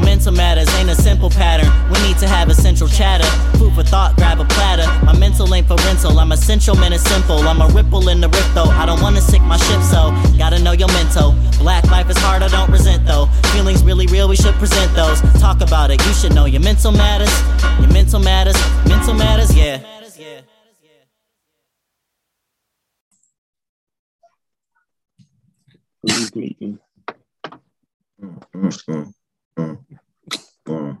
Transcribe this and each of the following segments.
Your mental matters ain't a simple pattern. We need to have a central chatter. Food for thought, grab a platter. My mental ain't for rental. I'm essential, man, it's simple. I'm a ripple in the rift, though. I don't wanna sink my ship, so gotta know your mental. Black life is hard, I don't resent, though. Feelings really real, we should present those. Talk about it, you should know your mental matters. Your mental matters, mental matters, yeah. Who's meeting? I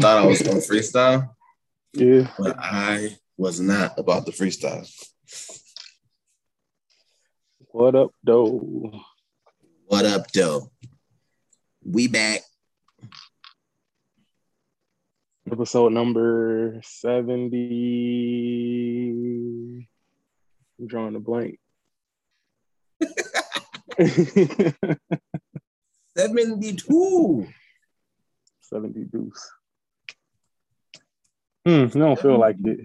thought I was going to freestyle, Yeah. but I was not about the freestyle. What up, though? What up, though? We back. Episode number 70. I'm drawing a blank. 72. 70 deuce. Hmm, I don't feel like it.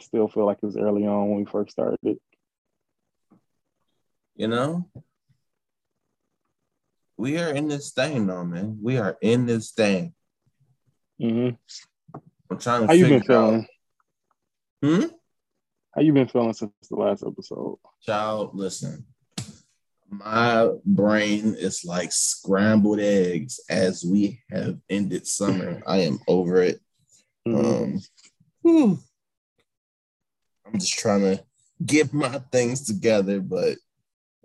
Still feel like it was early on when we first started it. You know? We are in this thing, though, man. We are in this thing. Mm-hmm. I'm trying to How you been figure out- feeling? Hmm? How you been feeling since the last episode? Child, listen. My brain is like scrambled eggs as we have ended summer. I am over it. Mhm. Um, whew. I'm just trying to get my things together, but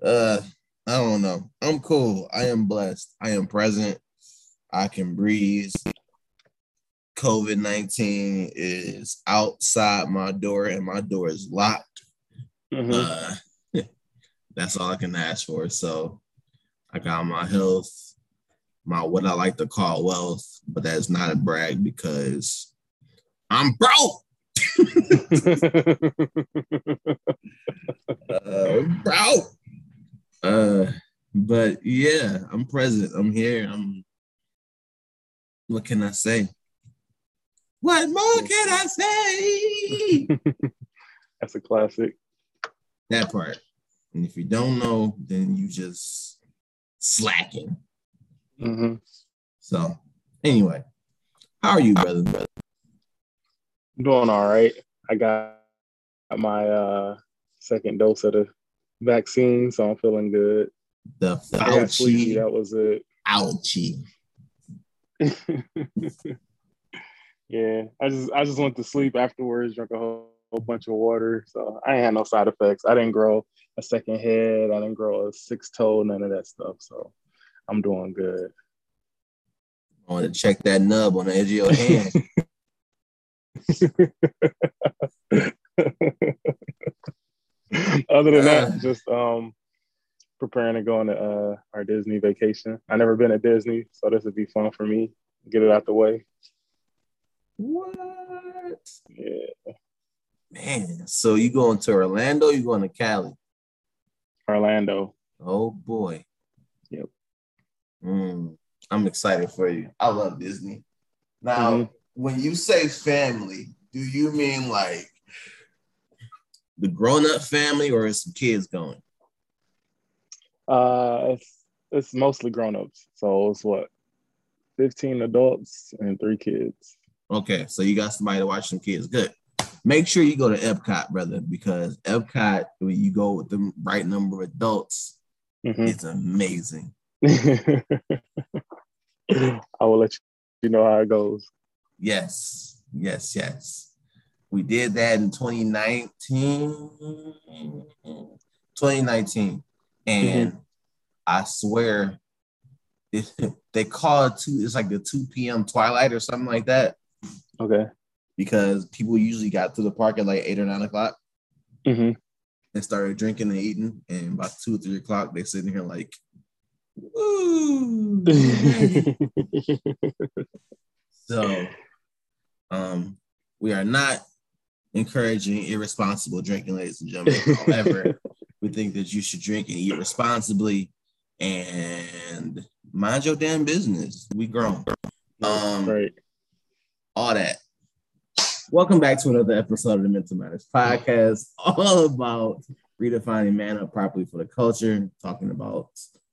uh, I don't know. I'm cool. I am blessed. I am present. I can breathe. COVID 19 is outside my door and my door is locked. Mhm. Uh, that's all I can ask for. So I got my health, my what I like to call wealth, but that's not a brag because I'm broke. uh, broke. Uh, but yeah, I'm present. I'm here. I'm. What can I say? What more can I say? That's a classic. that part. And if you don't know, then you just slacking. hmm So anyway, how are you, brother? brother? I'm doing all right. I got my uh, second dose of the vaccine, so I'm feeling good. The I got. Fauci That was it. ouchie. yeah, I just I just went to sleep afterwards, drank a whole, whole bunch of water, so I ain't had no side effects. I didn't grow a second head. I didn't grow a six toe, none of that stuff. So I'm doing good. I want to check that nub on the edge of your hand. Other than Uh. that, just um preparing to go on uh, our Disney vacation. I never been to Disney, so this would be fun for me. Get it out the way. What? Yeah, Man, so you going to Orlando? You going to Cali? Orlando. Oh boy. Yep. Mm, I'm excited for you. I love Disney. Now, Mhm. when you say family, do you mean like the grown-up family or is some kids going? Uh, it's it's mostly grown ups. So it's what, fifteen adults and three kids. Okay, so you got somebody to watch some kids. Good. Make sure you go to Epcot, brother, because Epcot, when you go with the right number of adults, Mhm. it's amazing. I will let you know how it goes. Yes, yes, yes. We did that in 2019. 2019. And I swear it, they call it two, it's like the 2 p.m. twilight or something like that. Okay. Because people usually got to the park at like eight or nine o'clock hmm and started drinking and eating. And by two or three o'clock, they're sitting here like, Woo! so um we are not encouraging irresponsible drinking, ladies and gentlemen. However, we think that you should drink and eat responsibly and mind your damn business. We grown. Um, right. All that. Welcome back to another episode of the Mental Matters Podcast, all about redefining man up properly for the culture, talking about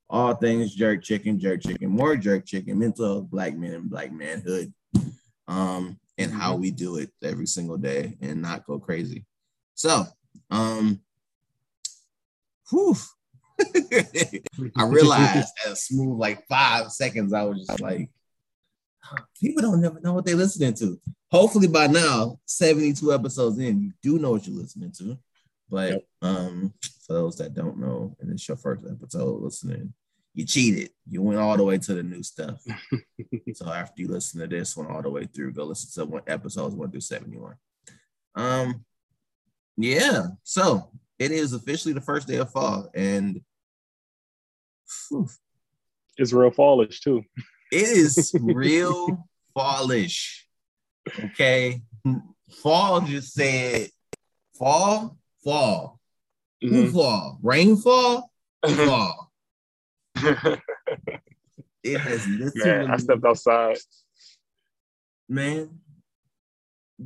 all things jerk chicken, jerk chicken, more jerk chicken, mental health, black men and black manhood, um, and how we do it every single day and not go crazy. So, um, whew, I realized at smooth like five seconds, I was just like, people don't never know what they're listening to. Hopefully by now, 72 episodes in, you do know what you're listening to. But Yep. um, for those that don't know, and it's your first episode listening, you cheated. You went all the way to the new stuff. so after you listen to this one all the way through, go listen to one episodes one through 71. Um, yeah. So it is officially the first day of fall, and whew, It's real fallish too. It is real fallish. Okay. Fall just said fall, fall. Who Mhm. fall? Rainfall, fall. It has literally Man, I stepped outside. man.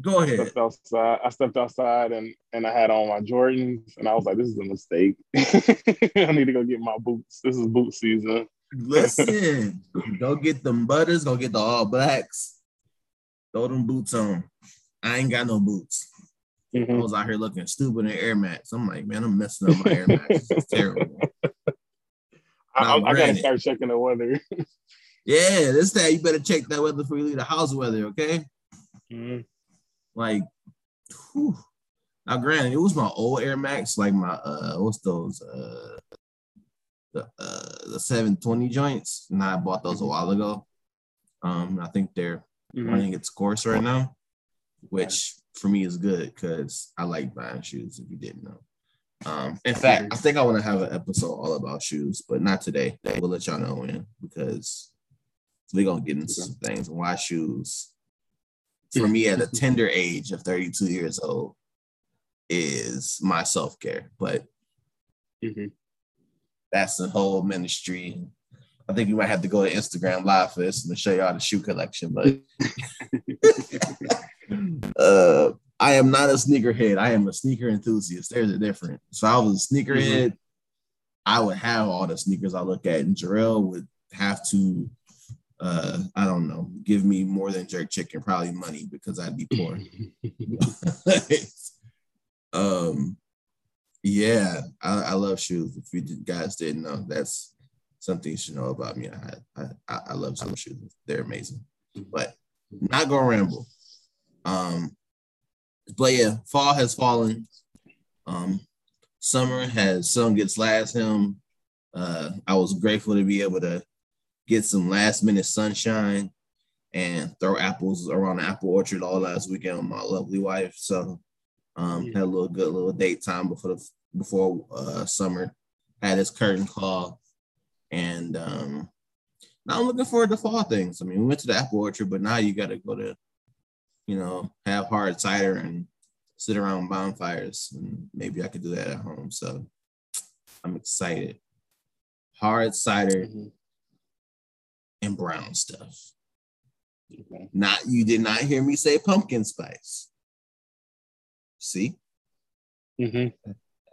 Go I ahead. stepped outside. I stepped outside and and I had on my Jordans and I was like, this is a mistake. I need to go get my boots. This is boot season. Listen, go get them butters, go get the all blacks. Throw them boots on. I ain't got no boots. I Mhm. was out here looking stupid in Air Max. I'm like, man, I'm messing up my Air Max. It's terrible. I, I, I gotta start checking the weather. Yeah, this that you better check that weather before you leave the house weather, okay? Mhm. Like, whew. now granted, it was my old Air Max, like my uh, what's those uh, the uh the 720 joints, and I bought those a while ago. Um, I think they're Mhm. running its course right now, which for me is good because I like buying shoes. If you didn't know, um, in fact, I think I want to have an episode all about shoes, but not today. We'll let y'all know when because we're gonna get into some things and why shoes for me at a tender age of 32 years old is my self-care. But Mhm. That's the whole ministry. I think you might have to go to Instagram live for this and show y'all the shoe collection, but uh I am not a sneakerhead. I am a sneaker enthusiast. There's a difference. So I was a sneakerhead, I would have all the sneakers I look at, and Jarrell would have to uh I don't know, give me more than jerk chicken, probably money because I'd be poor. um yeah, I, I love shoes. If you guys didn't know, that's something you should know about me. I I, I, love some shoes. They're amazing. But not gonna ramble. Um but yeah, fall has fallen. Um summer has sung its last hymn. Uh I was grateful to be able to get some last minute sunshine and throw apples around the apple orchard all last weekend with my lovely wife. So um, had a little good little date time before the before uh, summer. Had his curtain call, and um, now I'm looking forward to fall things. I mean, we went to the apple orchard, but now you got to go to, you know, have hard cider and sit around bonfires, and maybe I could do that at home. So I'm excited. Hard cider Mhm. and brown stuff. Okay. Not you did not hear me say pumpkin spice. See, Mhm.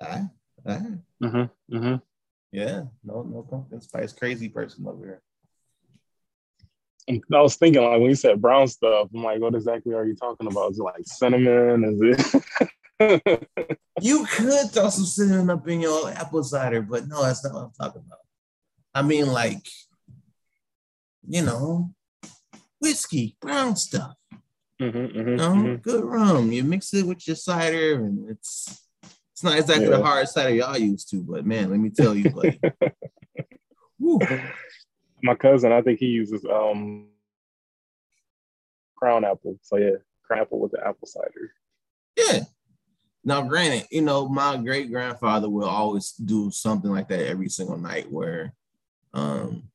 I, I, Mhm. Mhm. yeah, no, no pumpkin spice. Crazy person over here. I was thinking like when you said brown stuff, I'm like, what exactly are you talking about? Is it like cinnamon? Is it? You could throw some cinnamon up in your apple cider, but no, that's not what I'm talking about. I mean, like, you know, whiskey, brown stuff. Mhm, mhm, You know, mhm. good rum. You mix it with your cider, and it's it's not exactly the hard cider y'all used to, but man, let me tell you, buddy. My cousin, I think he uses um crown apple. So yeah, crown apple with the apple cider. Yeah. Now, granted, you know, my great grandfather will always do something like that every single night where um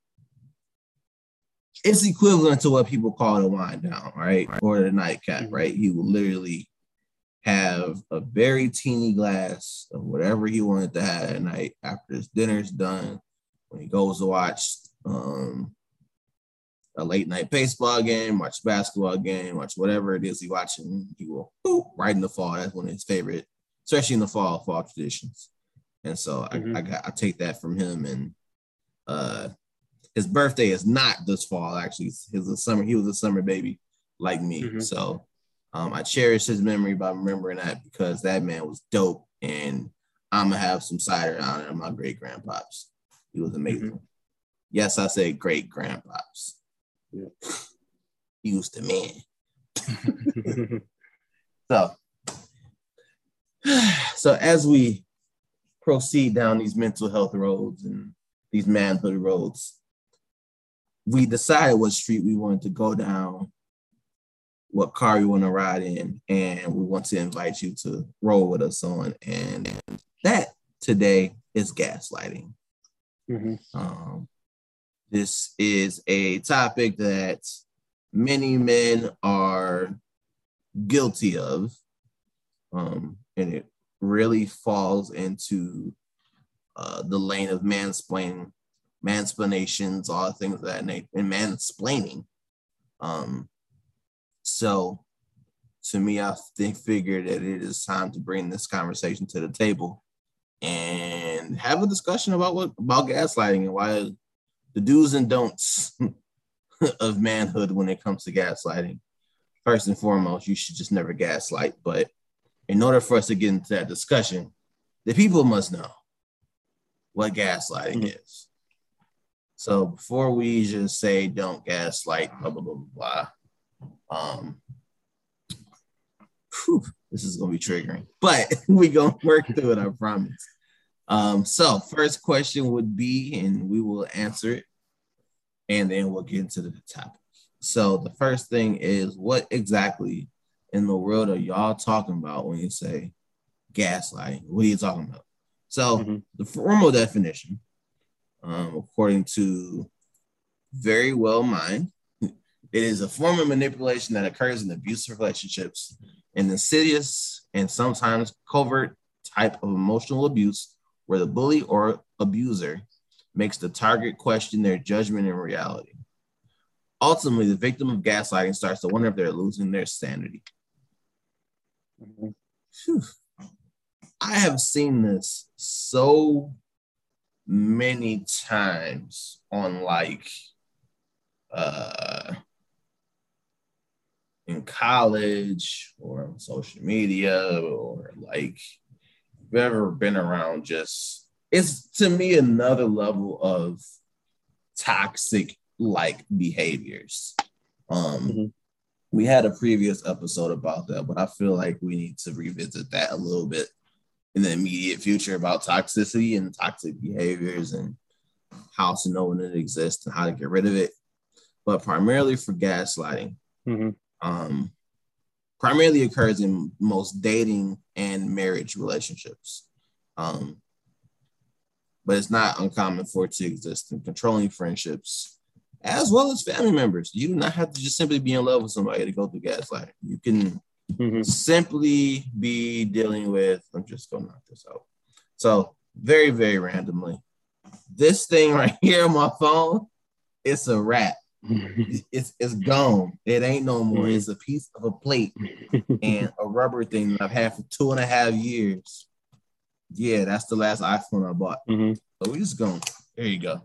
it's equivalent to what people call the wind down, right? Or the nightcap, Mhm. right? He will literally have a very teeny glass of whatever he wanted to have at night after his dinner's done. When he goes to watch um, a late night baseball game, watch basketball game, watch whatever it is he watching, he will boop, right in the fall. That's one of his favorite, especially in the fall, fall traditions. And so mm-hmm. I, I, got I take that from him. And uh his birthday is not this fall, actually. He's a summer, he was a summer baby like me. Mm-hmm. So um, I cherish his memory by remembering that because that man was dope. And I'm gonna have some cider on it my great grandpops. He was amazing. Mm-hmm. Yes, I say great grandpops. Yeah. He was the man. so, so as we proceed down these mental health roads and these manhood roads, we decided what street we wanted to go down what car you want to ride in, and we want to invite you to roll with us on. And that today is gaslighting. Mm-hmm. Um, this is a topic that many men are guilty of, um, and it really falls into uh, the lane of mansplaining, mansplanations, all things of that nature, and mansplaining. Um, so to me, I think figured that it is time to bring this conversation to the table and have a discussion about what about gaslighting and why the do's and don'ts of manhood when it comes to gaslighting. First and foremost, you should just never gaslight. But in order for us to get into that discussion, the people must know what gaslighting mm-hmm. is. So before we just say don't gaslight, blah blah blah blah blah, um, whew, this is gonna be triggering, but we gonna work through it. I promise. Um, so first question would be, and we will answer it, and then we'll get into the topic. So the first thing is, what exactly in the world are y'all talking about when you say gaslighting? What are you talking about? So mm-hmm. the formal definition, um, according to Verywell Mind, it is a form of manipulation that occurs in abusive relationships, an insidious and sometimes covert type of emotional abuse where the bully or abuser makes the target question their judgment and reality. Ultimately, the victim of gaslighting starts to wonder if they're losing their sanity. Mm-hmm. I have seen this so many times on like uh in college or on social media or like if you've ever been around just it's to me another level of toxic like behaviors um mm-hmm. we had a previous episode about that but i feel like we need to revisit that a little bit in the immediate future about toxicity and toxic behaviors and how to know when it exists and how to get rid of it but primarily for gaslighting mm-hmm um, primarily occurs in most dating and marriage relationships. Um, but it's not uncommon for it to exist in controlling friendships as well as family members. You do not have to just simply be in love with somebody to go through gaslighting. You can mm-hmm. simply be dealing with, I'm just going to knock this out. So, very, very randomly, this thing right here on my phone, it's a wrap. it's it's gone. It ain't no more. It's a piece of a plate and a rubber thing that I've had for two and a half years. Yeah, that's the last iPhone I bought. Mm-hmm. So we just going. There you go.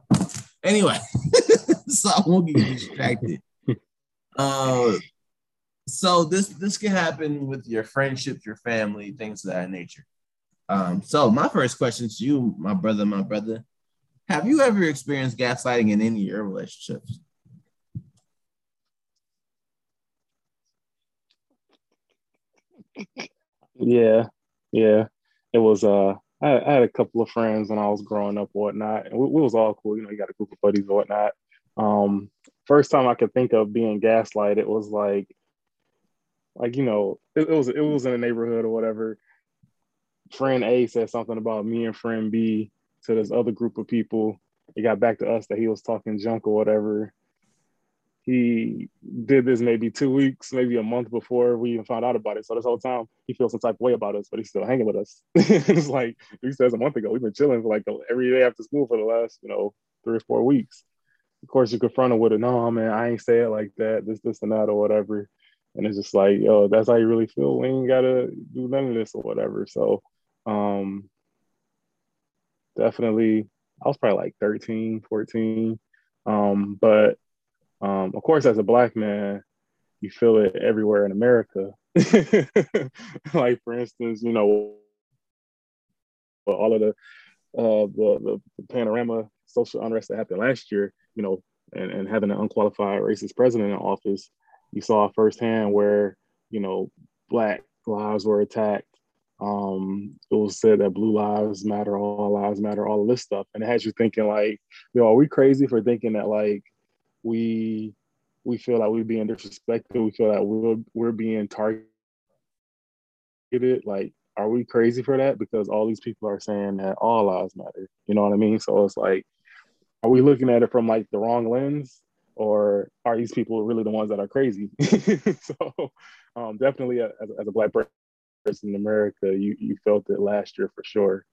Anyway, so I won't get distracted. Uh, so this this can happen with your friendships, your family, things of that nature. Um, so my first question to you, my brother, my brother, have you ever experienced gaslighting in any of your relationships? yeah, yeah. It was uh I, I, had a couple of friends when I was growing up whatnot, and we, we, was all cool. You know, you got a group of buddies and whatnot. Um, first time I could think of being gaslighted, was like, like you know, it, it, was it was in a neighborhood or whatever. Friend A said something about me and friend B to this other group of people. It got back to us that he was talking junk or whatever. He did this maybe two weeks, maybe a month before we even found out about it. So this whole time he feels some type of way about us, but he's still hanging with us. it's like he says a month ago, we've been chilling for like every day after school for the last, you know, three or four weeks. Of course, you confront him with it. No, man, I ain't say it like that. This, this, and that, or whatever. And it's just like, yo, that's how you really feel. We ain't gotta do none of this or whatever. So, um, definitely, I was probably like 13, 14. Um, but um, of course, as a black man, you feel it everywhere in America. like for instance, you know, all of the, uh, the the panorama social unrest that happened last year, you know, and, and having an unqualified racist president in office, you saw firsthand where you know black lives were attacked. Um, it was said that blue lives matter, all lives matter, all of this stuff, and it has you thinking like, yo, are we crazy for thinking that like we we feel like we're being disrespected. We feel like we're we're being targeted. Like, are we crazy for that? Because all these people are saying that all lives matter. You know what I mean? So it's like, are we looking at it from like the wrong lens, or are these people really the ones that are crazy? so, um, definitely as, as a black person in America, you you felt it last year for sure.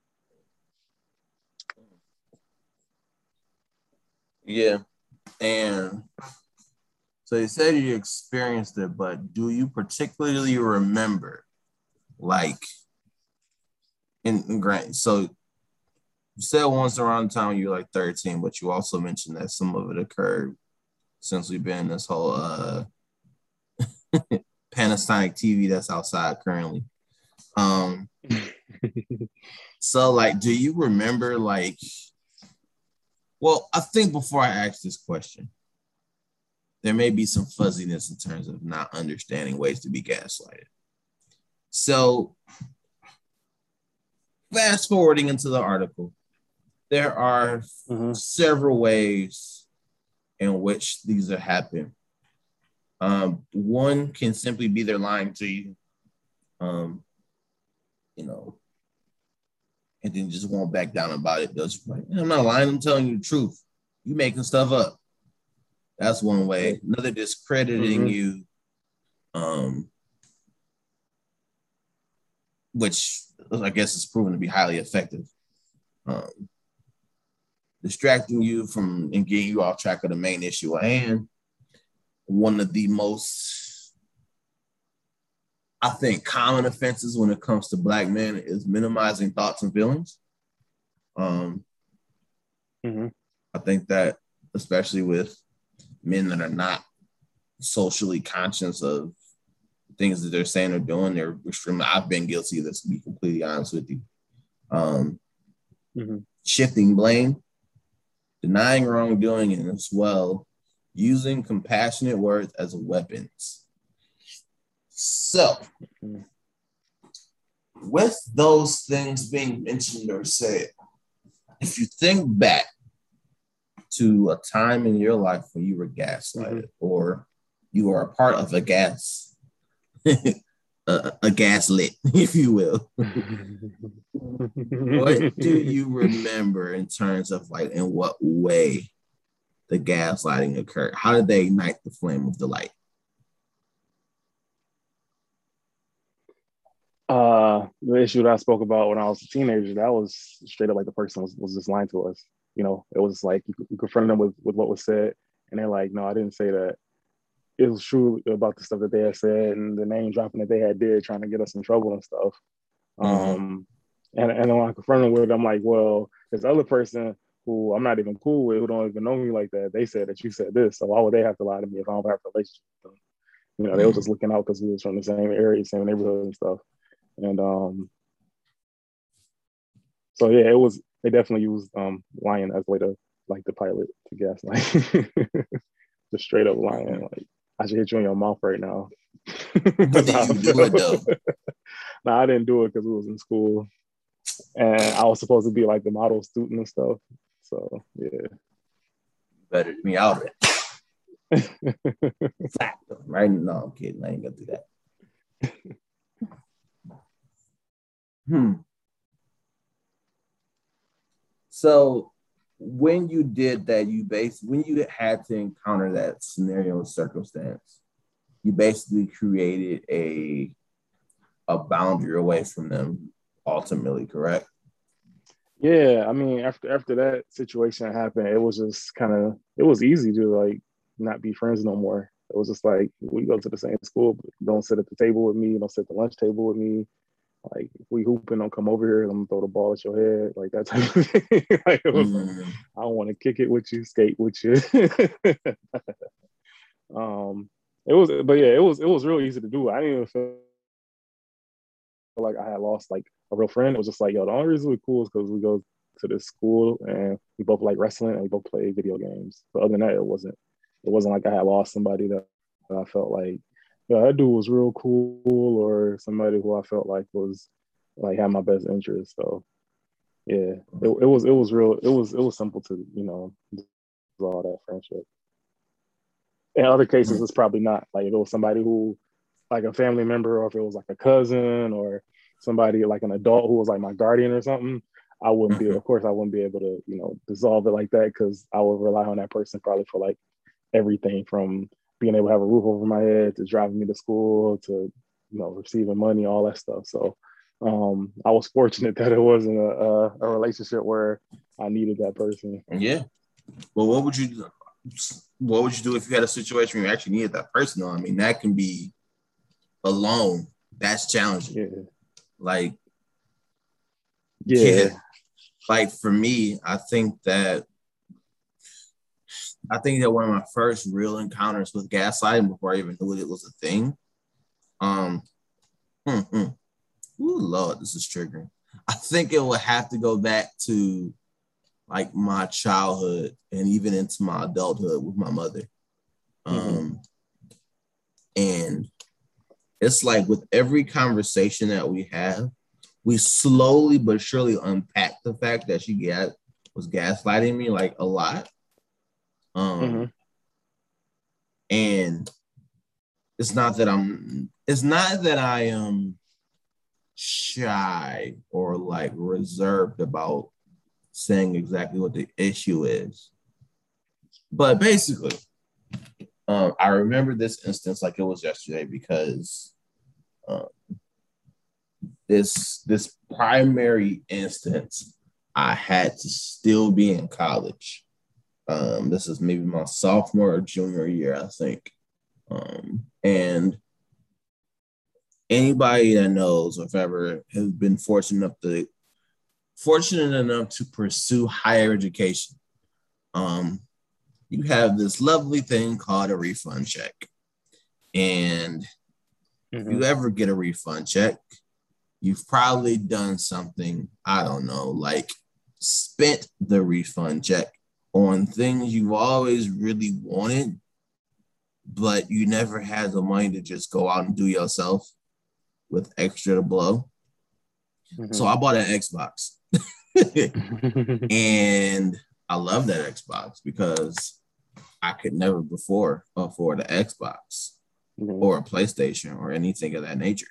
Yeah, and so you said you experienced it, but do you particularly remember, like, in, in grant? So you said once around the time you were like 13, but you also mentioned that some of it occurred since we've been in this whole uh Panasonic TV that's outside currently. Um so like do you remember like well, I think before I ask this question, there may be some fuzziness in terms of not understanding ways to be gaslighted. So, fast forwarding into the article, there are mm-hmm. several ways in which these are happening. Um, one can simply be they're lying to you, um, you know, and then just won't back down about it. Like, I'm not lying, I'm telling you the truth. You making stuff up. That's one way. Another discrediting mm-hmm. you, um, which I guess is proven to be highly effective. Um, distracting you from and getting you off track of the main issue at hand. One of the most, I think, common offenses when it comes to black men is minimizing thoughts and feelings. Um, mm-hmm. I think that, especially with men that are not socially conscious of things that they're saying or doing. They're extremely. I've been guilty of this. To be completely honest with you, um, mm-hmm. shifting blame, denying wrongdoing, and as well using compassionate words as weapons. So, with those things being mentioned or said, if you think back to a time in your life when you were gaslighted mm-hmm. or you are a part of a gas a, a gaslit if you will. What do you remember in terms of like in what way the gaslighting occurred? How did they ignite the flame of the light? Uh the issue that i spoke about when i was a teenager that was straight up like the person was, was just lying to us. You know, it was like you, you confronted them with, with what was said, and they're like, no, I didn't say that. It was true about the stuff that they had said and the name dropping that they had did, trying to get us in trouble and stuff. Mm-hmm. Um, and and when I confronted them with it, I'm like, well, this other person who I'm not even cool with, who don't even know me like that, they said that you said this, so why would they have to lie to me if I don't have a relationship with them? You know, mm-hmm. they were just looking out because we was from the same area, same neighborhood and stuff. And um, so yeah, it was they definitely used um, lying as a way to like the pilot to gaslight. Just straight up lying. Like I should hit you in your mouth right now. but did you do it though? no, I didn't do it because we was in school, and I was supposed to be like the model student and stuff. So yeah. Better me out. of it. right? No, I'm kidding. I ain't gonna do that. hmm. So when you did that, you base when you had to encounter that scenario circumstance, you basically created a a boundary away from them ultimately, correct? Yeah, I mean, after after that situation happened, it was just kind of it was easy to like not be friends no more. It was just like we go to the same school, don't sit at the table with me, don't sit at the lunch table with me. Like if we hooping, don't come over here. I'm gonna throw the ball at your head, like that type of thing. like it was, mm. I don't want to kick it with you, skate with you. um, it was, but yeah, it was it was real easy to do. I didn't even feel like I had lost like a real friend. It was just like, yo, the only reason we're cool is because we go to this school and we both like wrestling and we both play video games. But other than that, it wasn't it wasn't like I had lost somebody that I felt like, yeah, that dude was real cool or somebody who I felt like was like had my best interest. So yeah, it, it was it was real it was it was simple to, you know, draw that friendship. In other cases, it's probably not. Like if it was somebody who like a family member or if it was like a cousin or somebody like an adult who was like my guardian or something, I wouldn't be, mm-hmm. of course, I wouldn't be able to, you know, dissolve it like that because I would rely on that person probably for like everything from being able to have a roof over my head to driving me to school to, you know, receiving money, all that stuff. So um, I was fortunate that it wasn't a, a, a relationship where I needed that person. Yeah. Well, what would you do? What would you do if you had a situation where you actually needed that person? I mean, that can be alone. That's challenging. Yeah. Like, yeah. yeah. Like for me, I think that I think that one of my first real encounters with gaslighting before I even knew it was a thing. Um, hmm, hmm. Ooh, Lord, this is triggering. I think it would have to go back to like my childhood and even into my adulthood with my mother. Mm-hmm. Um, and it's like with every conversation that we have, we slowly but surely unpack the fact that she got was gaslighting me like a lot. Um, mm-hmm. and it's not that I'm it's not that I am shy or like reserved about saying exactly what the issue is. But basically, um, I remember this instance like it was yesterday because um, this this primary instance I had to still be in college. Um, this is maybe my sophomore or junior year, I think. Um, and anybody that knows or if ever has been fortunate enough to fortunate enough to pursue higher education, um, you have this lovely thing called a refund check. And mm-hmm. if you ever get a refund check, you've probably done something, I don't know, like spent the refund check on things you've always really wanted, but you never had the money to just go out and do yourself with extra to blow. Mm-hmm. So I bought an Xbox. and I love that Xbox because I could never before afford an Xbox mm-hmm. or a PlayStation or anything of that nature.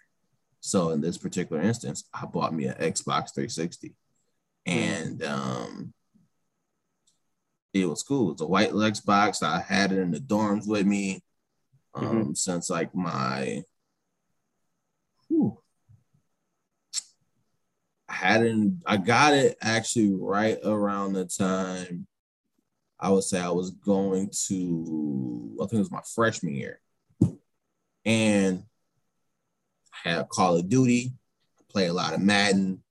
So in this particular instance, I bought me an Xbox 360. And um, it was cool. It's a white Xbox. I had it in the dorms with me um, mm-hmm. since like my. Whew, I hadn't. I got it actually right around the time. I would say I was going to. I think it was my freshman year, and I had Call of Duty. Play a lot of Madden.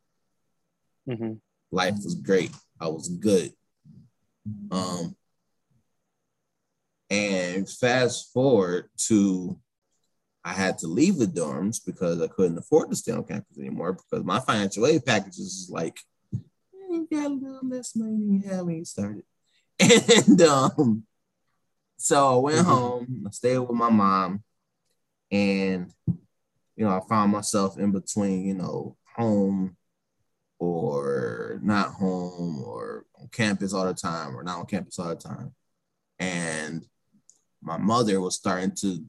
Mm-hmm. Life was great. I was good. Um, and fast forward to I had to leave the dorms because I couldn't afford to stay on campus anymore because my financial aid packages is like, you got a little less money than you had when you started. And um, so I went mm-hmm. home, I stayed with my mom, and you know, I found myself in between, you know, home or not home or on campus all the time or not on campus all the time. And my mother was starting to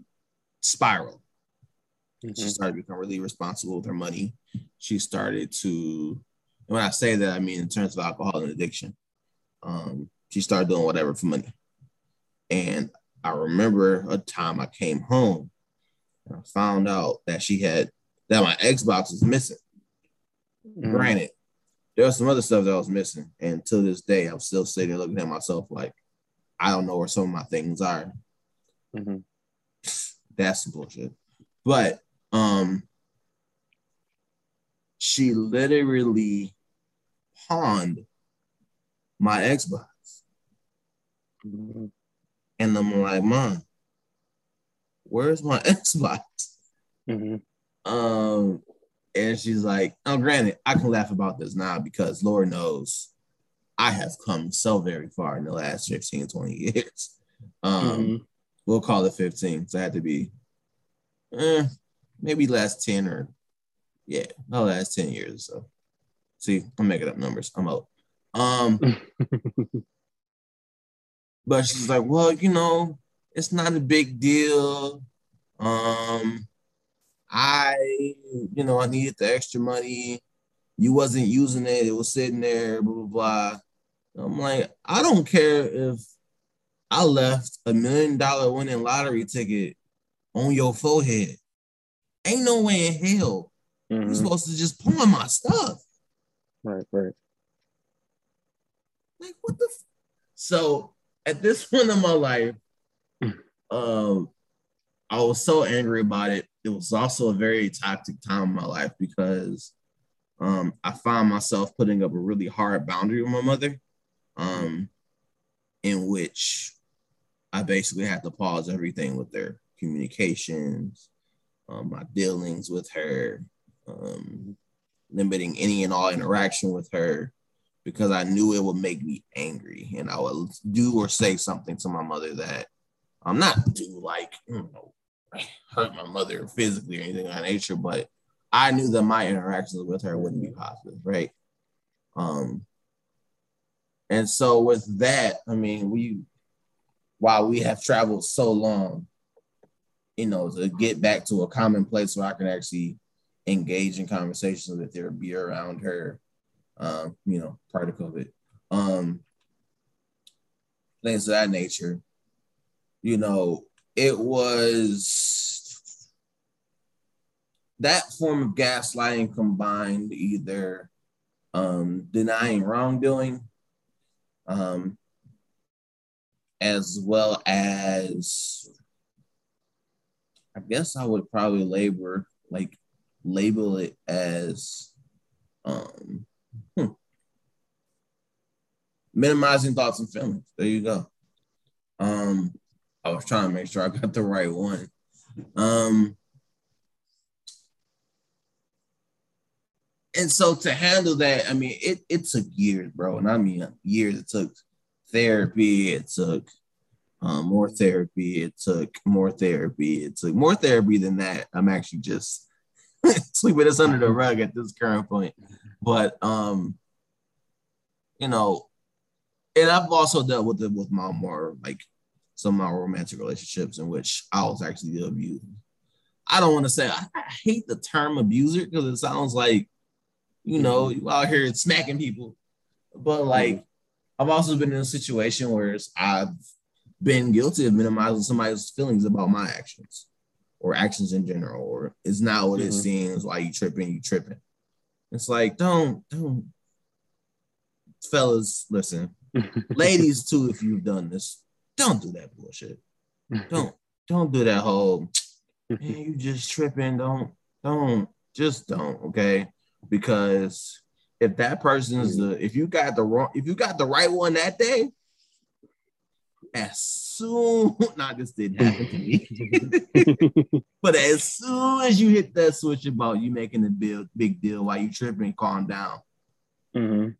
spiral. Mm-hmm. She started to become really responsible with her money. She started to, when I say that, I mean in terms of alcohol and addiction. Um, she started doing whatever for money. And I remember a time I came home and I found out that she had that my Xbox was missing. Mhm. Granted, there was some other stuff that I was missing, and to this day, I'm still sitting there looking at myself like I don't know where some of my things are. Mhm. That's bullshit. But um, she literally pawned my Xbox, Mhm. and I'm like, Mom, where's my Xbox? Mhm. Um, and she's like, "Oh, granted, I can laugh about this now because Lord knows I have come so very far in the last 15, 20 years. Um, Mhm. we'll call it 15. So I had to be eh, maybe last 10 or yeah, no last 10 years or so. See, I'm making up numbers. I'm out. Um, but she's like, well, you know, it's not a big deal. Um, I, you know, I needed the extra money. You wasn't using it. It was sitting there, blah, blah, blah. I'm like, I don't care if I left a million dollar winning lottery ticket on your forehead. Ain't no way in hell you're Mhm. supposed to just pawn my stuff. Right, right. Like, what the? F-? So at this point in my life, um, I was so angry about it. It was also a very toxic time in my life because um, I found myself putting up a really hard boundary with my mother, um, in which I basically had to pause everything with their communications, um, my dealings with her, um, limiting any and all interaction with her because I knew it would make me angry and I would do or say something to my mother that I'm not do like you know hurt my mother physically or anything of that nature, but I knew that my interactions with her wouldn't be positive, right? Um, and so with that, I mean, we while we have traveled so long, you know, to get back to a common place where I can actually engage in conversations with her, be around her, um, you know, part of COVID, um, things of that nature. You know, it was that form of gaslighting combined either um, denying wrongdoing, um, as well as I guess I would probably labor like label it as um, hmm, minimizing thoughts and feelings. There you go. Um, I was trying to make sure I got the right one. Um, and so to handle that, I mean, it it took years, bro, and I mean years. It took therapy. It took um, more therapy. It took more therapy. It took more therapy than that. I'm actually just sweeping this under the rug at this current point. But um, you know, and I've also dealt with it with my more like some of my romantic relationships in which I was actually the abuser. I don't want to say I, I hate the term abuser because it sounds like you know you out here smacking people, but like I've also been in a situation where I've been guilty of minimizing somebody's feelings about my actions or actions in general, or it's not what it Mhm. seems. Why you tripping? You tripping? It's like don't don't, fellas, listen, ladies too. If you've done this, don't do that bullshit. Don't don't do that whole man. You just tripping. Don't don't just don't. Okay, because if that person is the if you got the wrong if you got the right one that day, as soon not this didn't happen to me, but as soon as you hit that switch about you making a big big deal while you tripping, calm down. Mhm.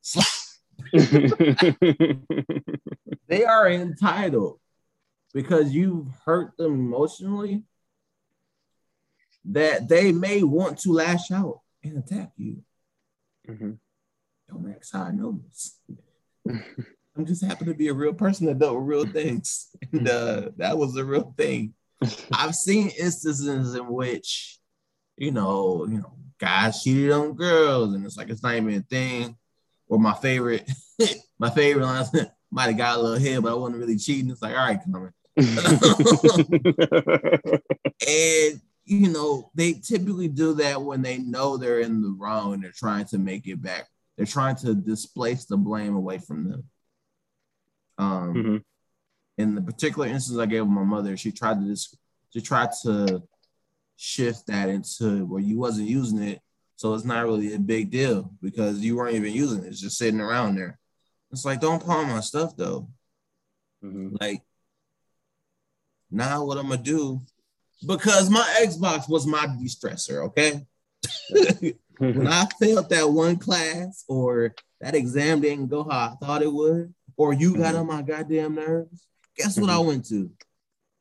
Slap. They are entitled because you've hurt them emotionally that they may want to lash out and attack you. Mhm. Don't ask how I know this. I'm just happen to be a real person that dealt with real things. And uh, that was a real thing. I've seen instances in which, you know, you know, guys cheated on girls, and it's like it's not even a thing. Or my favorite, my favorite line might have got a little hit, but I wasn't really cheating. It's like, all right, coming. and you know, they typically do that when they know they're in the wrong and they're trying to make it back. They're trying to displace the blame away from them. Um, mm-hmm. in the particular instance I gave my mother, she tried to just she tried to shift that into where you wasn't using it, so it's not really a big deal because you weren't even using it; it's just sitting around there. It's like don't pawn my stuff though. Mm-hmm. Like now, what I'm gonna do because my Xbox was my de-stressor. Okay. when I failed that one class or that exam didn't go how I thought it would, or you got mm-hmm. on my goddamn nerves, guess what I mm-hmm. went to?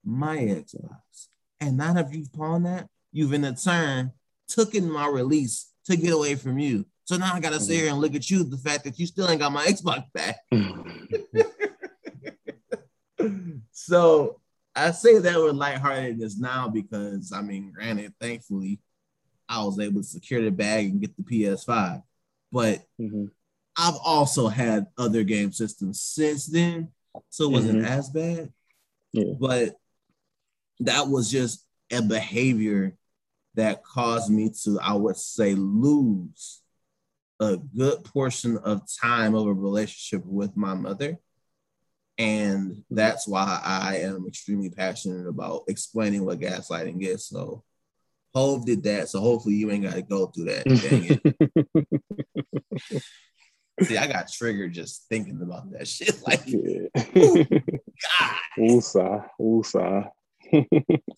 My Xbox. And now that you've pawned that, you've in a turn took in my release to get away from you. So now I gotta sit here and look at you, the fact that you still ain't got my Xbox back. so I say that with lightheartedness now because I mean, granted, thankfully, I was able to secure the bag and get the PS5. But mm-hmm. I've also had other game systems since then, so it wasn't mm-hmm. as bad. Yeah. But that was just a behavior that caused me to, I would say, lose a good portion of time of a relationship with my mother and that's why I am extremely passionate about explaining what gaslighting is. So Hove did that. So hopefully you ain't got to go through that. See, I got triggered just thinking about that shit. Like, yeah. God. Woosah, woosah.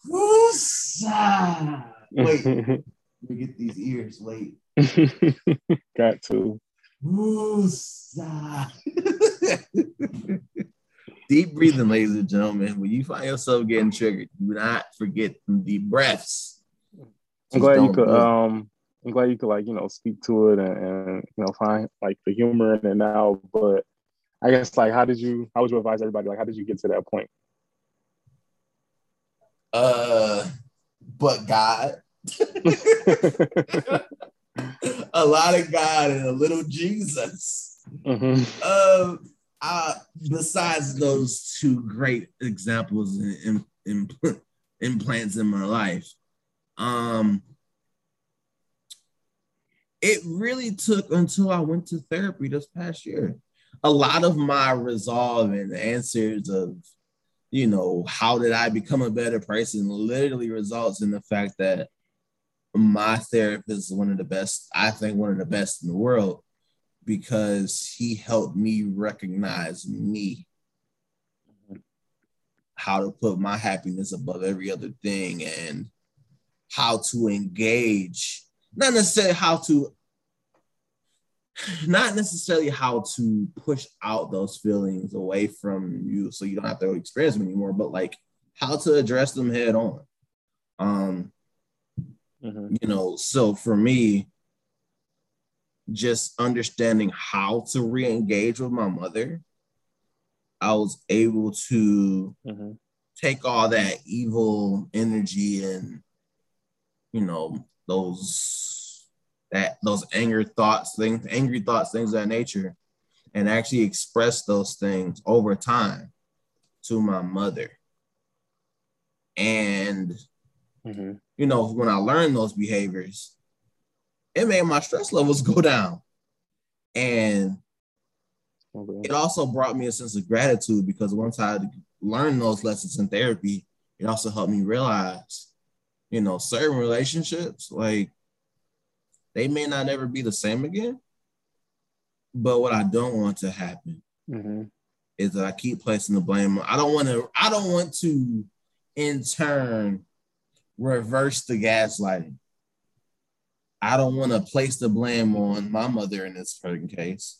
woosah. Wait, let me get these ears. Wait. got to. Woosah. deep breathing, ladies and gentlemen. When you find yourself getting triggered, do not forget some deep breaths. I'm glad you could. Um, I'm glad you could like you know speak to it and, and, you know find like the humor in it now. But I guess like how did you? How would you advise everybody? Like how did you get to that point? Uh, but God. A lot of God and a little Jesus. Mm-hmm. Um, uh, besides those two great examples and in, in, implants in my life, um, it really took until I went to therapy this past year. A lot of my resolve and answers of, you know, how did I become a better person literally results in the fact that my therapist is one of the best, I think, one of the best in the world because he helped me recognize me. How to put my happiness above every other thing and how to engage not necessarily how to not necessarily how to push out those feelings away from you so you don't have to experience them anymore but like how to address them head on. Um mm-hmm. you know so for me just understanding how to re-engage with my mother, I was able to mm-hmm. take all that evil energy and you know those that those anger thoughts things angry thoughts things of that nature and actually express those things over time to my mother and mm-hmm. You know when i learned those behaviors it made my stress levels go down. And it also brought me a sense of gratitude because once I learned those lessons in therapy, it also helped me realize, you know, certain relationships, like they may not ever be the same again. But what I don't want to happen mm-hmm. is that I keep placing the blame. On I don't want to, I don't want to in turn reverse the gaslighting. I don't want to place the blame on my mother in this certain case.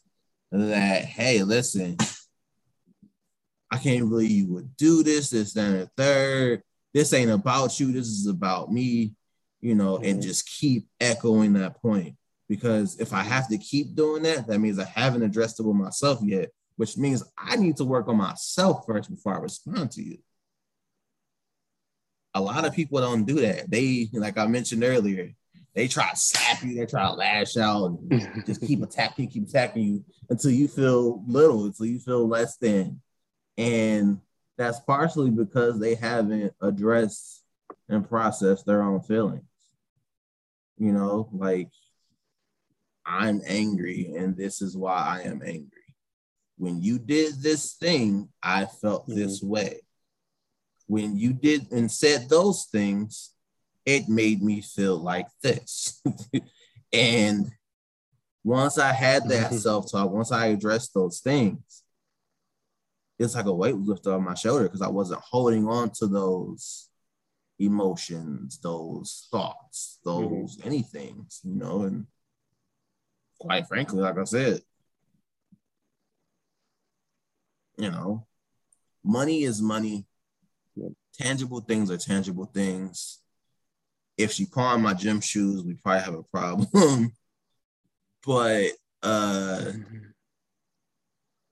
That hey, listen, I can't believe you would do this, this, that, and the third. This ain't about you. This is about me, you know, mm-hmm. and just keep echoing that point. Because if I have to keep doing that, that means I haven't addressed it with myself yet, which means I need to work on myself first before I respond to you. A lot of people don't do that. They, like I mentioned earlier, they try to slap you, they try to lash out, and just keep attacking, keep attacking you until you feel little, until you feel less than. And that's partially because they haven't addressed and processed their own feelings. You know, like I'm angry, and this is why I am angry. When you did this thing, I felt mm-hmm. this way. When you did and said those things, it made me feel like this. and once I had that self talk, once I addressed those things, it's like a weight was lifted off my shoulder because I wasn't holding on to those emotions, those thoughts, mm-hmm. those mm-hmm. anything, you know. And quite frankly, like I said, you know, money is money. Tangible things are tangible things. If she pawned my gym shoes, we probably have a problem. but uh.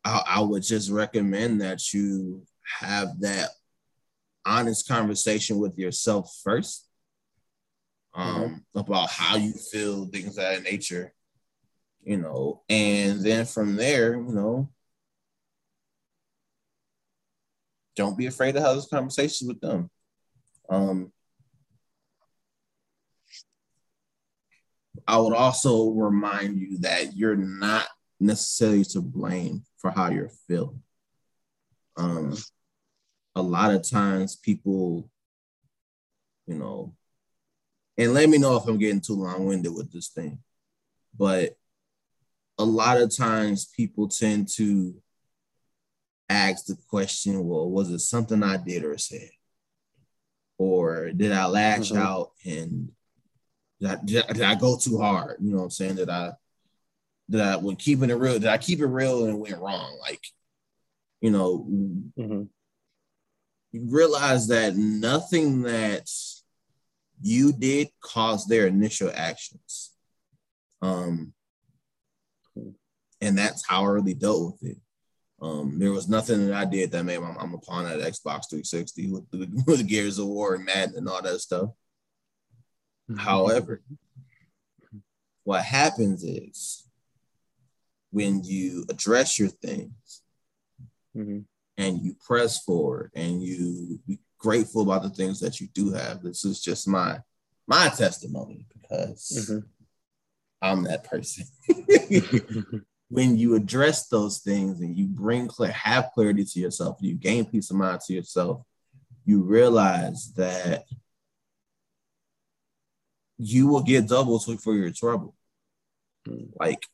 I, I would just recommend that you have that honest conversation with yourself first um, mm-hmm. about how you feel, things of that nature, you know, and then from there, you know, don't be afraid to have those conversations with them. Um, I would also remind you that you're not necessarily to blame for how you're feeling. Um, a lot of times people, you know, and let me know if I'm getting too long winded with this thing, but a lot of times people tend to ask the question, well, was it something I did or said? Or did I lash mm-hmm. out and did I, did I, go too hard? You know what I'm saying? Did I that I, when keeping it real, did I keep it real and it went wrong? Like, you know, mm-hmm. you realize that nothing that you did caused their initial actions. Um, and that's how I really dealt with it. Um, there was nothing that I did that made my mom upon that Xbox 360 with the, with Gears of War and Madden and all that stuff. Mm-hmm. However, what happens is when you address your things mm-hmm. and you press forward and you be grateful about the things that you do have. This is just my my testimony because mm-hmm. I'm that person. when you address those things and you bring clear, have clarity to yourself, you gain peace of mind to yourself, you realize that you will get double for your trouble. Mm. Like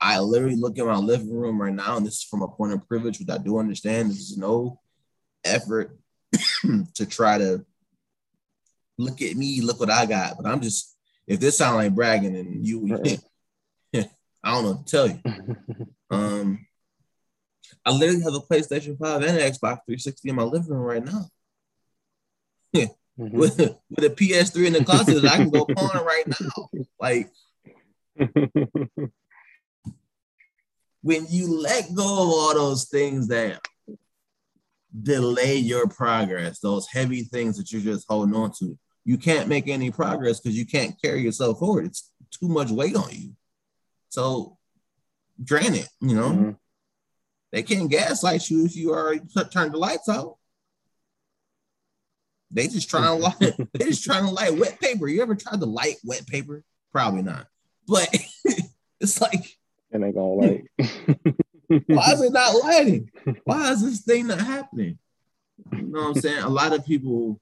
I literally look at my living room right now, and this is from a point of privilege, which I do understand. This is no effort to try to look at me, look what I got. But I'm just, if this sound like bragging, and you. I don't know what to tell you. um, I literally have a PlayStation 5 and an Xbox 360 in my living room right now. mm-hmm. with, with a PS3 in the closet, that I can go pawn right now. Like, when you let go of all those things that delay your progress, those heavy things that you're just holding on to, you can't make any progress because you can't carry yourself forward. It's too much weight on you. So drain it, you know. Mm-hmm. They can't gaslight you if you already turn the lights out. They just trying to light, they just trying to light wet paper. You ever tried to light wet paper? Probably not. But it's like and they gonna light. Why is it not lighting? Why is this thing not happening? You know what I'm saying? A lot of people,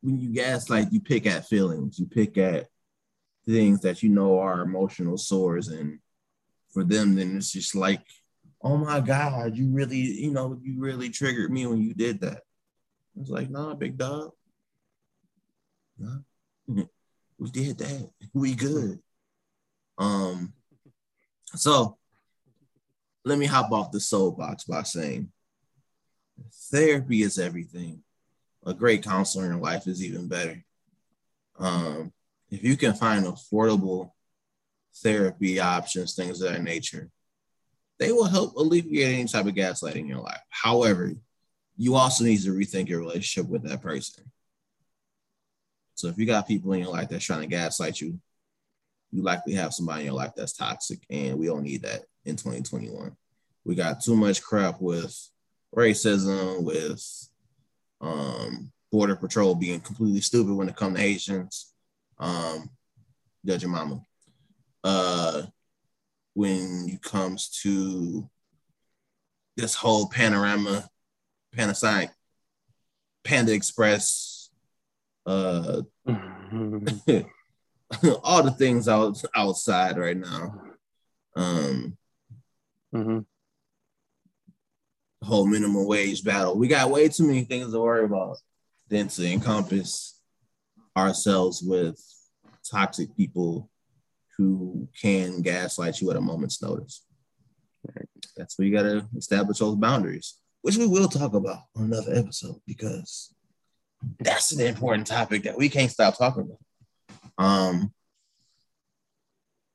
when you gaslight, you pick at feelings, you pick at things that you know are emotional sores, and for them, then it's just like, oh my God, you really, you know, you really triggered me when you did that. It's like, nah, big dog. Nah. We did that. We good. Um, so let me hop off the soapbox by saying therapy is everything. A great counselor in life is even better. Um, if you can find affordable therapy options, things of that nature, they will help alleviate any type of gaslighting in your life. However, you also need to rethink your relationship with that person. So if you got people in your life that's trying to gaslight you, you likely have somebody in your life that's toxic, and we don't need that in 2021. We got too much crap with racism, with um, border patrol being completely stupid when it comes to Haitians. Um, judge mama. Uh, when it comes to this whole panorama, Panasonic, Panda Express, uh, all the things out outside right now. Um, Mm-hmm. whole minimum wage battle. We got way too many things to worry about than to encompass ourselves with toxic people who can gaslight you at a moment's notice. That's where you got to establish those boundaries, which we will talk about on another episode because that's an important topic that we can't stop talking about. Um,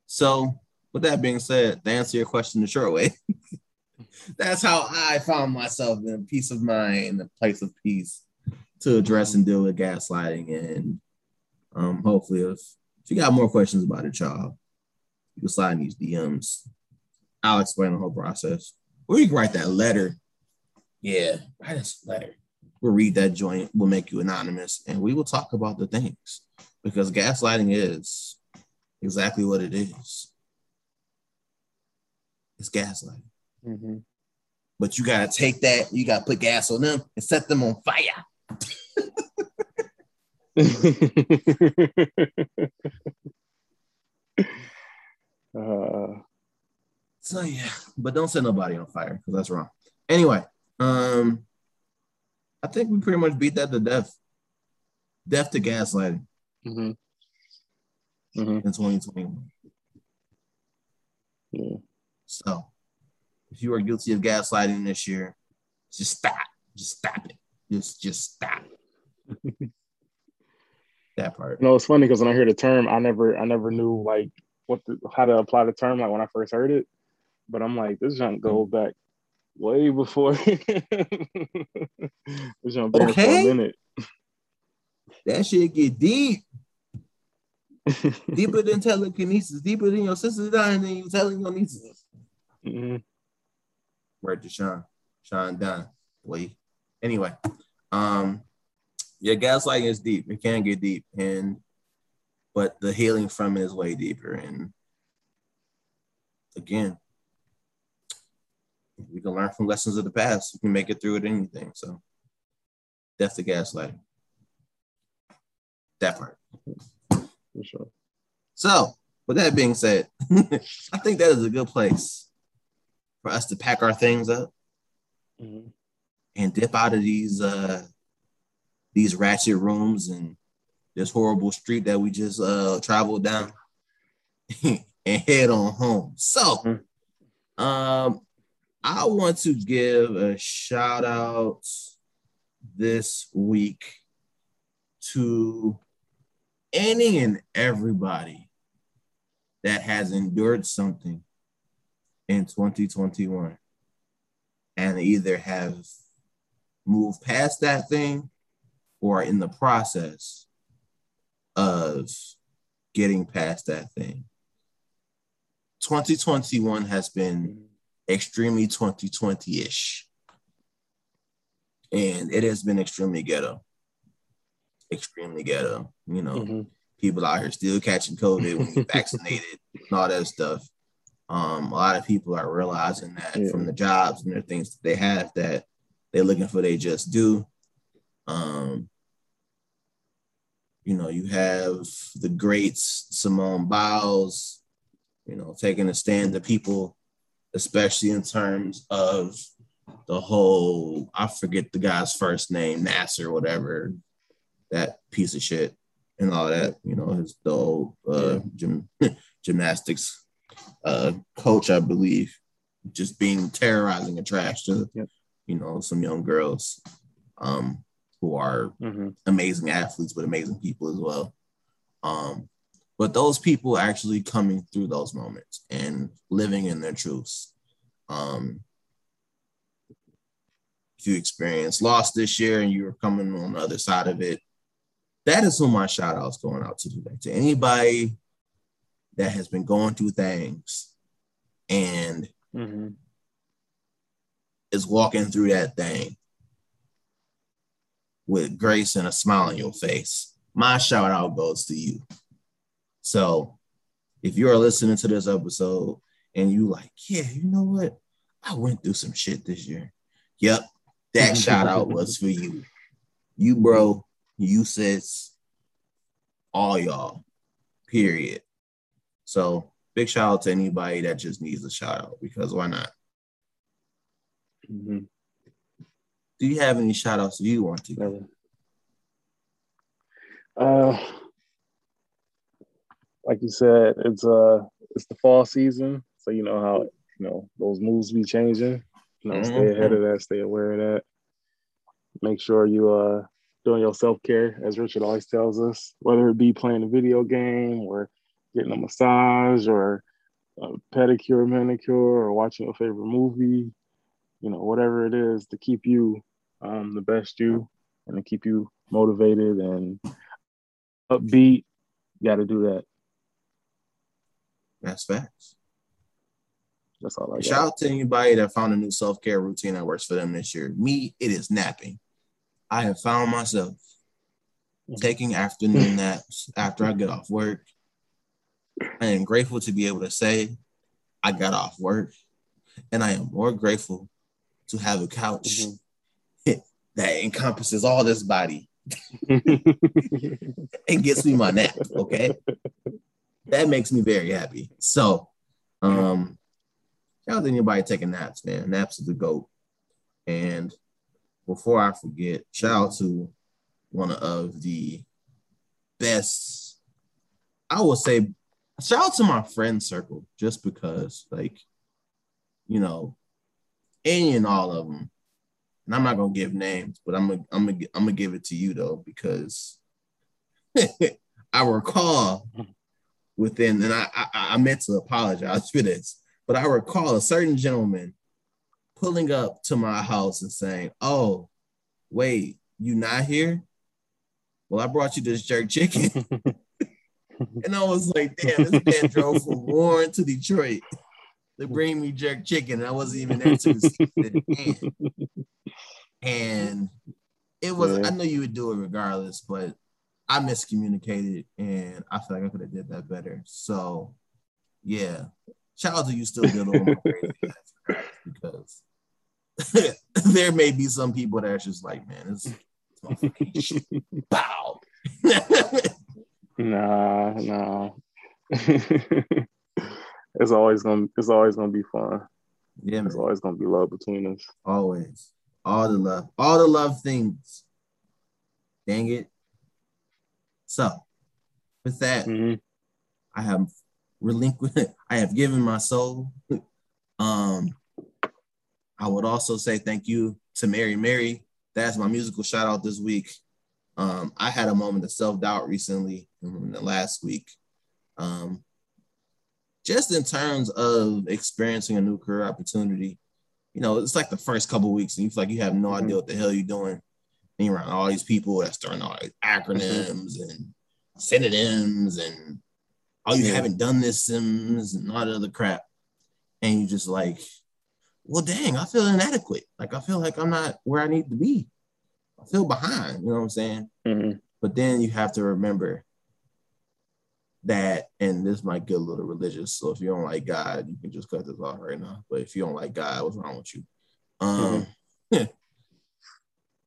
so, with that being said, to answer your question the short way, that's how I found myself in a peace of mind, in a place of peace to address and deal with gaslighting. And um, hopefully, if, if you got more questions about it, y'all, you can slide in these DMs. I'll explain the whole process. Or you can write that letter. Yeah, write us a letter. We'll read that joint. We'll make you anonymous, and we will talk about the things because gaslighting is exactly what it is. It's gaslighting. Mm-hmm. But you gotta take that, you gotta put gas on them and set them on fire. uh, So yeah, but don't set nobody on fire because that's wrong. Anyway, um, I think we pretty much beat that to death. Death to gaslighting mm-hmm. Mm-hmm. in 2021. Yeah. So if you are guilty of gaslighting this year, just stop. Just stop it. Just just stop. that part. You know, it's funny because when I hear the term, I never, I never knew like what the, how to apply the term. Like when I first heard it, but I'm like, this junk go back way before. this junk okay. for a minute. That shit get deep. deeper than telekinesis, deeper than your sister dying than you telling your nieces. Mm-hmm. Word to Sean. Sean Dunn. Boy. Anyway, um, yeah, gaslighting is deep. It can get deep, and but the healing from it is way deeper. And again, we can learn from lessons of the past. We can make it through with anything. So, death to gaslighting. That part. For sure. So, with that being said, I think that is a good place for us to pack our things up mm-hmm. and dip out of these uh these ratchet rooms and this horrible street that we just uh traveled down and head on home. So um I want to give a shout out this week to any and everybody that has endured something in 2021 and either have moved past that thing or in the process of getting past that thing. 2021 has been extremely 2020 ish. And it has been extremely ghetto. Extremely ghetto. You know, Mm-hmm. people out here still catching COVID when you're vaccinated and all that stuff. Um, a lot of people are realizing that Yeah. from the jobs and the things that they have that they're looking for they just do. Um, you know, you have the greats, Simone Biles, you know, taking a stand to people, especially in terms of the whole, I forget the guy's first name, Nassar, whatever, that piece of shit and all that, you know, his the old uh, gym, gymnastics uh, coach, I believe, just being terrorizing and trash to, Yep. you know, some young girls um, who are Mm-hmm. amazing athletes, but amazing people as well. Um, but those people actually coming through those moments and living in their truths. Um, if you experienced loss this year and you were coming on the other side of it, that is who my shout out's going out to today. To anybody that has been going through things and Mm-hmm. is walking through that thing with grace and a smile on your face. My shout out goes to you. So if you're listening to this episode and you like, yeah, you know what? I went through some shit this year. Yep, that shout out was for you. You, bro, you sis, all y'all, period. So big shout out to anybody that just needs a shout out because why not? Mm-hmm. Do you have any shout outs you want to? Never. Uh, like you said, it's uh, it's the fall season, so you know how you know those moves be changing. You know, stay ahead of that, stay aware of that. Make sure you uh doing your self care, as Richard always tells us, whether it be playing a video game or getting a massage or a pedicure, manicure, or watching your favorite movie. You know, whatever it is to keep you um, the best you and to keep you motivated and upbeat. You got to do that. That's facts. That's all I got. Shout out to anybody that found a new self care routine that works for them this year. Me, it is napping. I have found myself taking afternoon naps after I get off work. I am grateful to be able to say I got off work, and I am more grateful to have a couch Mhm. that encompasses all this body and gets me my nap. Okay, that makes me very happy. So, um, shout out to anybody taking naps, man. Naps is the goat. And before I forget, shout out to one of the best, I will say, shout out to my friend circle, just because, like, you know, any and all of them. And I'm not gonna give names, but I'm gonna I'm gonna I'm gonna give it to you though because I recall within, and I, I I meant to apologize for this, but I recall a certain gentleman pulling up to my house and saying, "Oh, wait, you not here? Well, I brought you this jerk chicken." and I was like, "Damn, this man drove from Warren to Detroit to mm. bring me jerk chicken, I wasn't even there to receive it." And it was, Yeah. I know you would do it regardless, but I miscommunicated, and I feel like I could have did that better. So, yeah, shout out to you still dealing with my because there may be some people that are just like, man, it's, shit. Bow. nah, nah. It's always gonna it's always gonna be fun. yeah, There's man. always gonna be love between us. Always. All the love. All the love things. Dang it. So, with that, Mhm. I have relinquished, I have given my soul. Um, I would also say thank you to Mary Mary. That's my musical shout out this week. Um, I had a moment of self doubt recently in the last week. Um, just in terms of experiencing a new career opportunity, you know, it's like the first couple weeks and you feel like you have no idea what the hell you're doing. And you're around all these people that's throwing all these acronyms and synonyms and oh, you Yeah. haven't done this Sims and all the other crap. And you just like, well, dang, I feel inadequate. Like I feel like I'm not where I need to be. I feel behind, you know what I'm saying? Mhm. But then you have to remember that, and this might get a little religious. So if you don't like God, you can just cut this off right now. But if you don't like God, what's wrong with you? Um,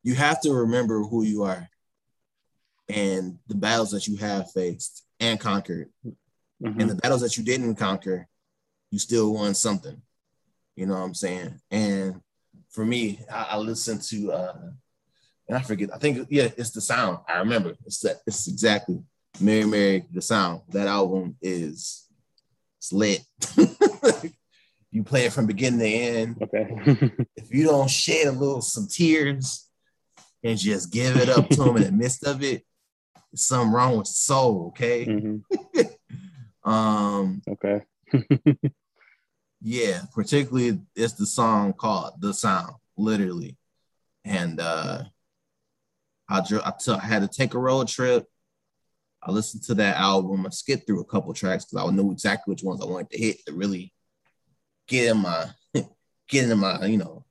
you have to remember who you are and the battles that you have faced and conquered. Mhm. And the battles that you didn't conquer, you still won something. You know what I'm saying? And for me, I, I listened to uh and I forget, I think yeah, it's the sound. I remember. It's that it's exactly Mary Mary the sound. That album is it's lit. you play it from beginning to end. Okay. If you don't shed a little some tears and just give it up to him in the midst of it, something wrong with the soul, okay? Mhm. Um Okay. Yeah, particularly it's the song called The Sound, literally. And uh I, dr- I, t- I had to take a road trip. I listened to that album. I skipped through a couple tracks because I knew exactly which ones I wanted to hit to really get in my get in my, you know,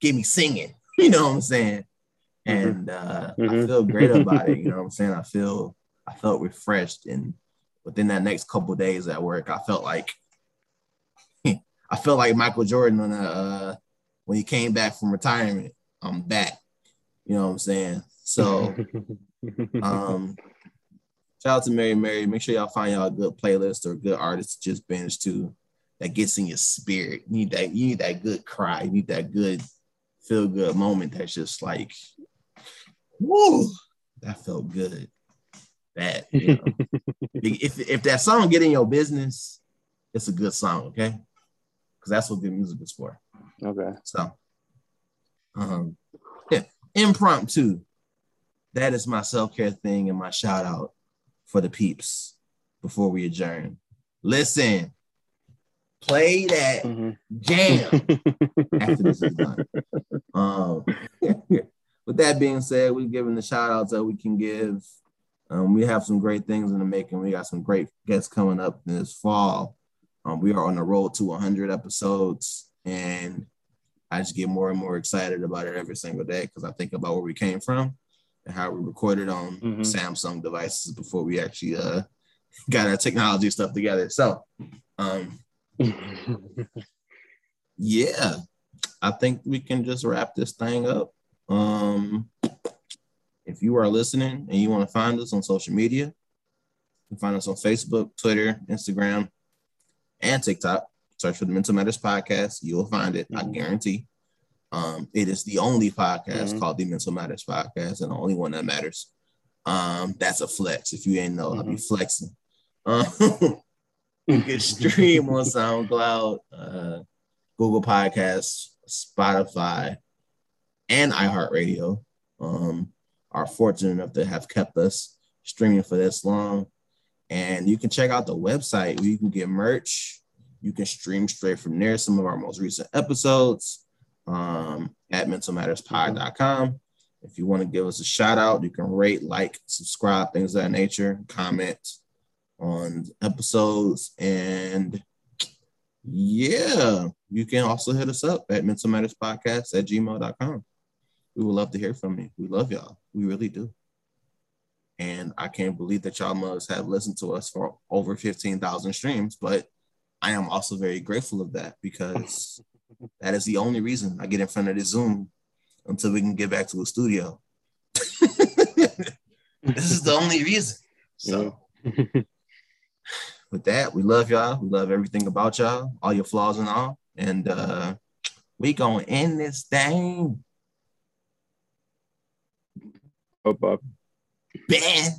get me singing. You know what I'm saying? Mm-hmm. And uh, mm-hmm. I feel great about it. You know what I'm saying? I feel I felt refreshed. And within that next couple days at work, I felt like I felt like Michael Jordan on a, uh, when he came back from retirement. I'm back. You know what I'm saying? So um shout out to Mary Mary. Make sure y'all find y'all a good playlist or a good artist to just binge to that gets in your spirit. You need that, you need that good cry, you need that good feel good moment that's just like, whoa, that felt good. That you know, if if that song get in your business, it's a good song, okay? Because that's what good music is for. Okay. So, um, yeah, impromptu. That is my self care thing and my shout out for the peeps before we adjourn. Listen, play that mm-hmm. jam after this is done. Um, with that being said, we're giving the shout outs that we can give. Um, we have some great things in the making. We got some great guests coming up this fall. Um, we are on the road to 100 episodes, and I just get more and more excited about it every single day because I think about where we came from how we recorded on mm-hmm. Samsung devices before we actually uh, got our technology stuff together. So, um, yeah, I think we can just wrap this thing up. Um, if you are listening and you want to find us on social media, you can find us on Facebook, Twitter, Instagram, and TikTok. Search for the Mental Matters Podcast. You'll find it, mm-hmm. I guarantee. Um, it is the only podcast mm-hmm. called the Mental Matters Podcast and the only one that matters. Um, that's a flex. If you ain't know, mm-hmm. I'll be flexing. Um, you can stream on SoundCloud, uh, Google Podcasts, Spotify, and iHeartRadio. Um, are fortunate enough to have kept us streaming for this long. And you can check out the website where you can get merch. You can stream straight from there some of our most recent episodes um, at mentalmatterspod.com. If you want to give us a shout out, you can rate, like, subscribe, things of that nature, comment on episodes. And yeah, you can also hit us up at mental matters podcast at gmail.com. We would love to hear from you. We love y'all. We really do. And I can't believe that y'all must have listened to us for over 15,000 streams, but I am also very grateful of that because that is the only reason I get in front of the Zoom until we can get back to a studio. this is the only reason. So with that, we love y'all. We love everything about y'all, all your flaws and all. And uh we gonna end this thing. Up, up. Bad.